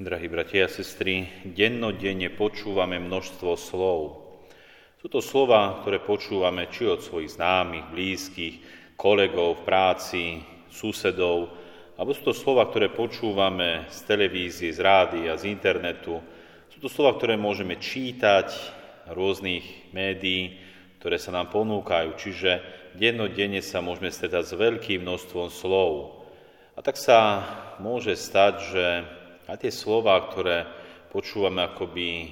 Drahí bratia a sestry, dennodenne počúvame množstvo slov. Sú to slova, ktoré počúvame či od svojich známych, blízkych, kolegov v práci, susedov, alebo sú to slova, ktoré počúvame z televízie, z rádia, z internetu. Sú to slova, ktoré môžeme čítať rôznych médií, ktoré sa nám ponúkajú. Čiže dennodenne sa môžeme stretať s veľkým množstvom slov. A tak sa môže stať, že a tie slova, ktoré počúvame, akoby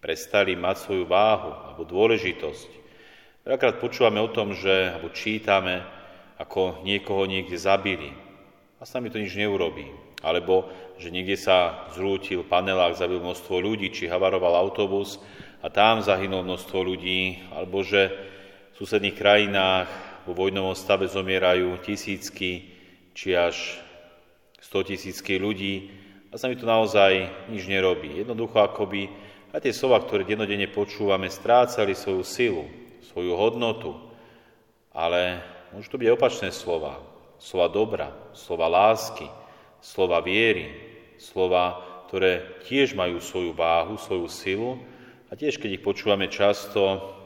prestali mať svoju váhu alebo dôležitosť. Veľakrát počúvame o tom, že, alebo čítame, ako niekoho niekde zabili. A s nami to nič neurobí. Alebo, že niekde sa zrútil panelák, zabil množstvo ľudí, či havaroval autobus a tam zahynulo množstvo ľudí. Alebo, že v susedných krajinách vo vojnovom stave zomierajú tisícky, či až 100 tisícky ľudí, a sa mi to naozaj nič nerobí. Jednoducho akoby aj tie slova, ktoré dennodenne počúvame, strácali svoju silu, svoju hodnotu. Ale môžu to byť opačné slova. Slova dobra, slova lásky, slova viery, slova, ktoré tiež majú svoju váhu, svoju silu a tiež, keď ich počúvame často,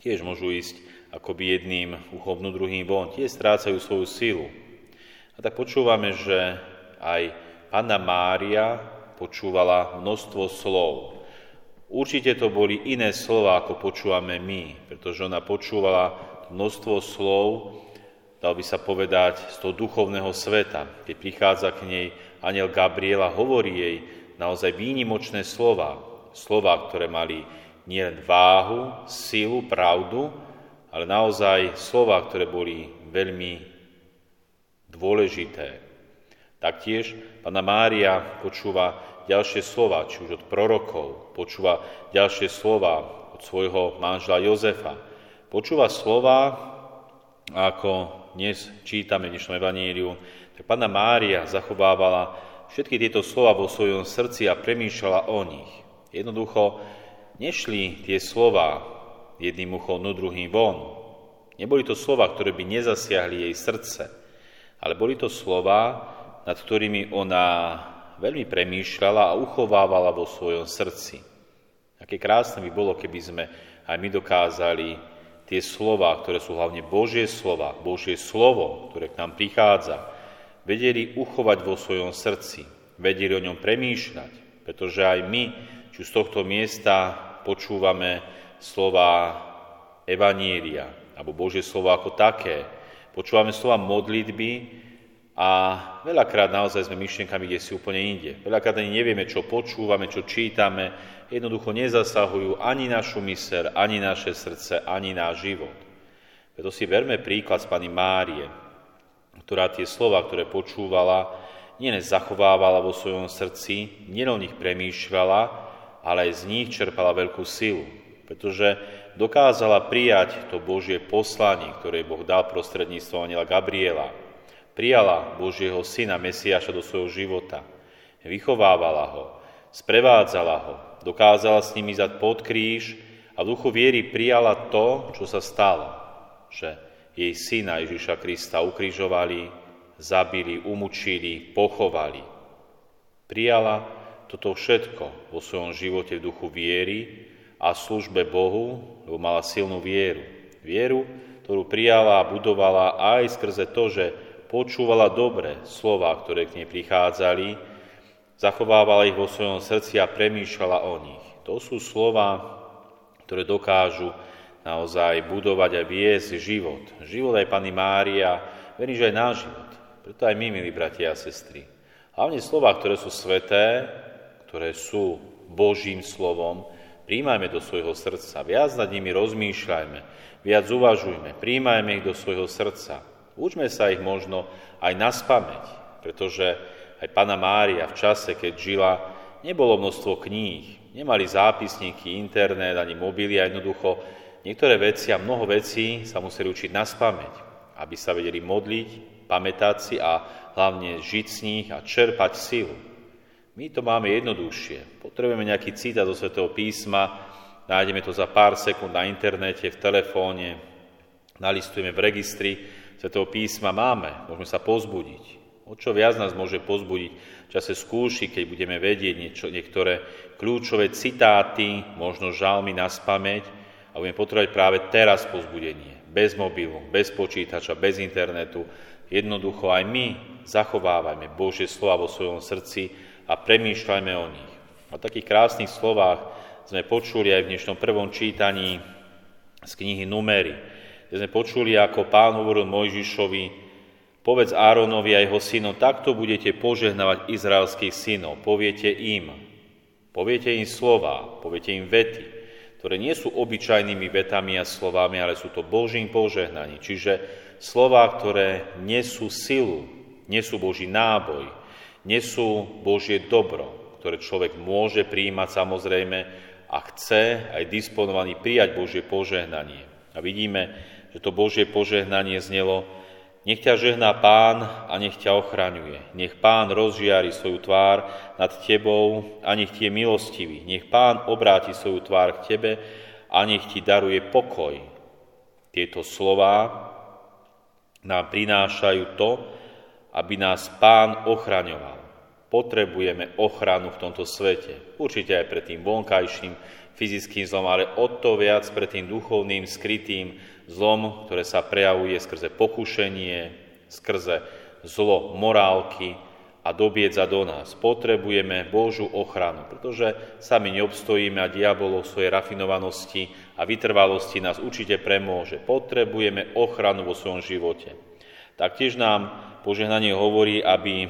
tiež môžu ísť akoby jedným uchom druhým von, tiež strácajú svoju silu. A tak počúvame, že aj Anna Mária počúvala množstvo slov. Určite to boli iné slova, ako počúvame my, pretože ona počúvala množstvo slov, dal by sa povedať, z toho duchovného sveta. Keď prichádza k nej aniel Gabriela, hovorí jej naozaj výnimočné slova. Slova, ktoré mali nielen váhu, silu, pravdu, ale naozaj slova, ktoré boli veľmi dôležité. Taktiež Pana Mária počúva ďalšie slova, či už od prorokov, počúva ďalšie slova od svojho manžela Jozefa. Počúva slova, ako dnes čítame v dnešnom evaníliu, tak Pana Mária zachovávala všetky tieto slova vo svojom srdci a premýšľala o nich. Jednoducho nešli tie slova jedným uchom, no druhým von. Neboli to slova, ktoré by nezasiahli jej srdce, ale boli to slova, nad ktorými ona veľmi premýšľala a uchovávala vo svojom srdci. Aké krásne by bolo, keby sme aj my dokázali tie slova, ktoré sú hlavne Božie slova, Božie slovo, ktoré k nám prichádza, vedeli uchovať vo svojom srdci, vedeli o ňom premýšľať, pretože aj my, či z tohto miesta počúvame slova Evanielia, alebo Božie slovo ako také, počúvame slova modlitby, a veľakrát naozaj sme myšlienkami kde si úplne inde. Veľakrát ani nevieme, čo počúvame, čo čítame. Jednoducho nezasahujú ani našu myser, ani naše srdce, ani náš život. Preto si verme príklad z Pani Márie, ktorá tie slova, ktoré počúvala, nielen zachovávala vo svojom srdci, nielen o nich premýšľala, ale aj z nich čerpala veľkú silu, pretože dokázala prijať to Božie poslanie, ktoré Boh dal prostredníctvom Aniela Gabriela, prijala Božieho Syna Mesiaša do svojho života, vychovávala ho, sprevádzala ho, dokázala s ním ísť pod kríž a v duchu viery prijala to, čo sa stalo, že jej Syna Ježiša Krista ukrižovali, zabili, umučili, pochovali. Prijala toto všetko vo svojom živote v duchu viery a službe Bohu, lebo mala silnú vieru. Vieru, ktorú prijala a budovala aj skrze to, že počúvala dobre slova, ktoré k nej prichádzali, zachovávala ich vo svojom srdci a premýšľala o nich. To sú slova, ktoré dokážu naozaj budovať a viesť život. Život aj Pani Mária, verím, že aj náš život. Preto aj my, milí bratia a sestry. Hlavne slova, ktoré sú sveté, ktoré sú Božím slovom, príjmajme do svojho srdca, viac nad nimi rozmýšľajme, viac uvažujme, príjmajme ich do svojho srdca. Učme sa ich možno aj na spameť, pretože aj Pana Mária v čase, keď žila, nebolo množstvo kníh, nemali zápisníky, internet ani mobily a jednoducho niektoré veci a mnoho vecí sa museli učiť na spameť, aby sa vedeli modliť, pamätať si a hlavne žiť s nich a čerpať silu. My to máme jednoduchšie. Potrebujeme nejaký citát zo Svetého písma, nájdeme to za pár sekúnd na internete, v telefóne, nalistujeme v registri, Svetého písma máme, môžeme sa pozbudiť. O čo viac nás môže pozbudiť v čase skúši, keď budeme vedieť niečo, niektoré kľúčové citáty, možno žalmy na spameť a budeme potrebovať práve teraz pozbudenie. Bez mobilu, bez počítača, bez internetu. Jednoducho aj my zachovávajme Božie slova vo svojom srdci a premýšľajme o nich. O takých krásnych slovách sme počuli aj v dnešnom prvom čítaní z knihy Numery, kde sme počuli, ako pán hovoril Mojžišovi, Povedz Áronovi a jeho synom, takto budete požehnávať izraelských synov. Poviete im, poviete im slova, poviete im vety, ktoré nie sú obyčajnými vetami a slovami, ale sú to Božím požehnaním. Čiže slova, ktoré nesú silu, nesú Boží náboj, nesú Božie dobro, ktoré človek môže prijímať samozrejme a chce aj disponovaný prijať Božie požehnanie. A vidíme, že to Božie požehnanie znelo nech ťa žehná pán a nech ťa ochraňuje. Nech pán rozžiari svoju tvár nad tebou a nech ti je milostivý. Nech pán obráti svoju tvár k tebe a nech ti daruje pokoj. Tieto slova nám prinášajú to, aby nás pán ochraňoval. Potrebujeme ochranu v tomto svete. Určite aj pred tým vonkajším fyzickým zlom, ale o to viac pred tým duchovným, skrytým zlom, ktoré sa prejavuje skrze pokušenie, skrze zlo morálky a dobiedza do nás. Potrebujeme Božú ochranu, pretože sami neobstojíme a diabol o svojej rafinovanosti a vytrvalosti nás určite premôže. Potrebujeme ochranu vo svojom živote. Taktiež nám požehnanie hovorí, aby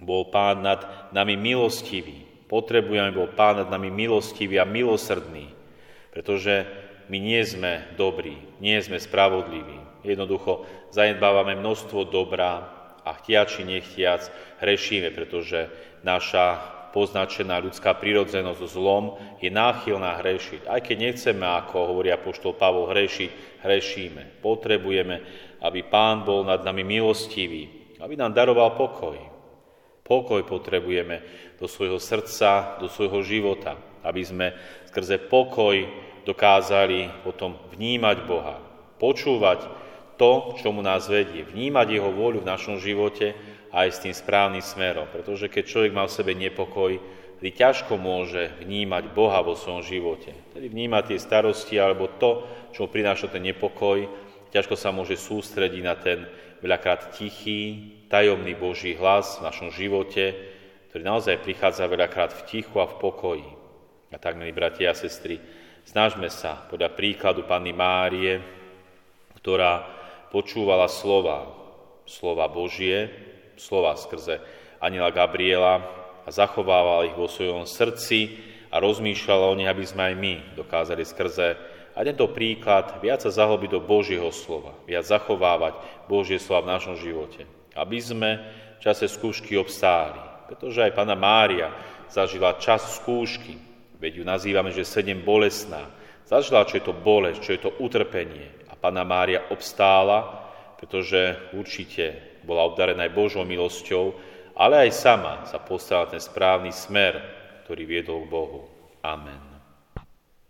bol Pán nad nami milostivý, Potrebujeme, bol Pán nad nami milostivý a milosrdný, pretože my nie sme dobrí, nie sme spravodliví. Jednoducho zanedbávame množstvo dobra a chtiači nechtiac hrešíme, pretože naša poznačená ľudská prírodzenosť zlom je náchylná hrešiť. Aj keď nechceme, ako hovorí apoštol Pavol, hrešiť, hrešíme. Potrebujeme, aby Pán bol nad nami milostivý, aby nám daroval pokoj. Pokoj potrebujeme do svojho srdca, do svojho života, aby sme skrze pokoj dokázali potom vnímať Boha, počúvať to, čomu nás vedie, vnímať Jeho vôľu v našom živote aj s tým správnym smerom. Pretože keď človek má v sebe nepokoj, vždy ťažko môže vnímať Boha vo svojom živote. Tedy vnímať tie starosti alebo to, čo mu prináša ten nepokoj, ťažko sa môže sústrediť na ten veľakrát tichý, tajomný Boží hlas v našom živote, ktorý naozaj prichádza veľakrát v tichu a v pokoji. A tak, milí bratia a sestry, snažme sa podľa príkladu Panny Márie, ktorá počúvala slova, slova Božie, slova skrze Aniela Gabriela a zachovávala ich vo svojom srdci a rozmýšľala o nich, aby sme aj my dokázali skrze a tento príklad viac sa zahlbiť do Božieho slova, viac zachovávať Božie slova v našom živote aby sme v čase skúšky obstáli. Pretože aj Pána Mária zažila čas skúšky, veď ju nazývame, že sedem bolesná. Zažila, čo je to bolesť, čo je to utrpenie. A Pána Mária obstála, pretože určite bola obdarená aj Božou milosťou, ale aj sama sa postala ten správny smer, ktorý viedol k Bohu. Amen.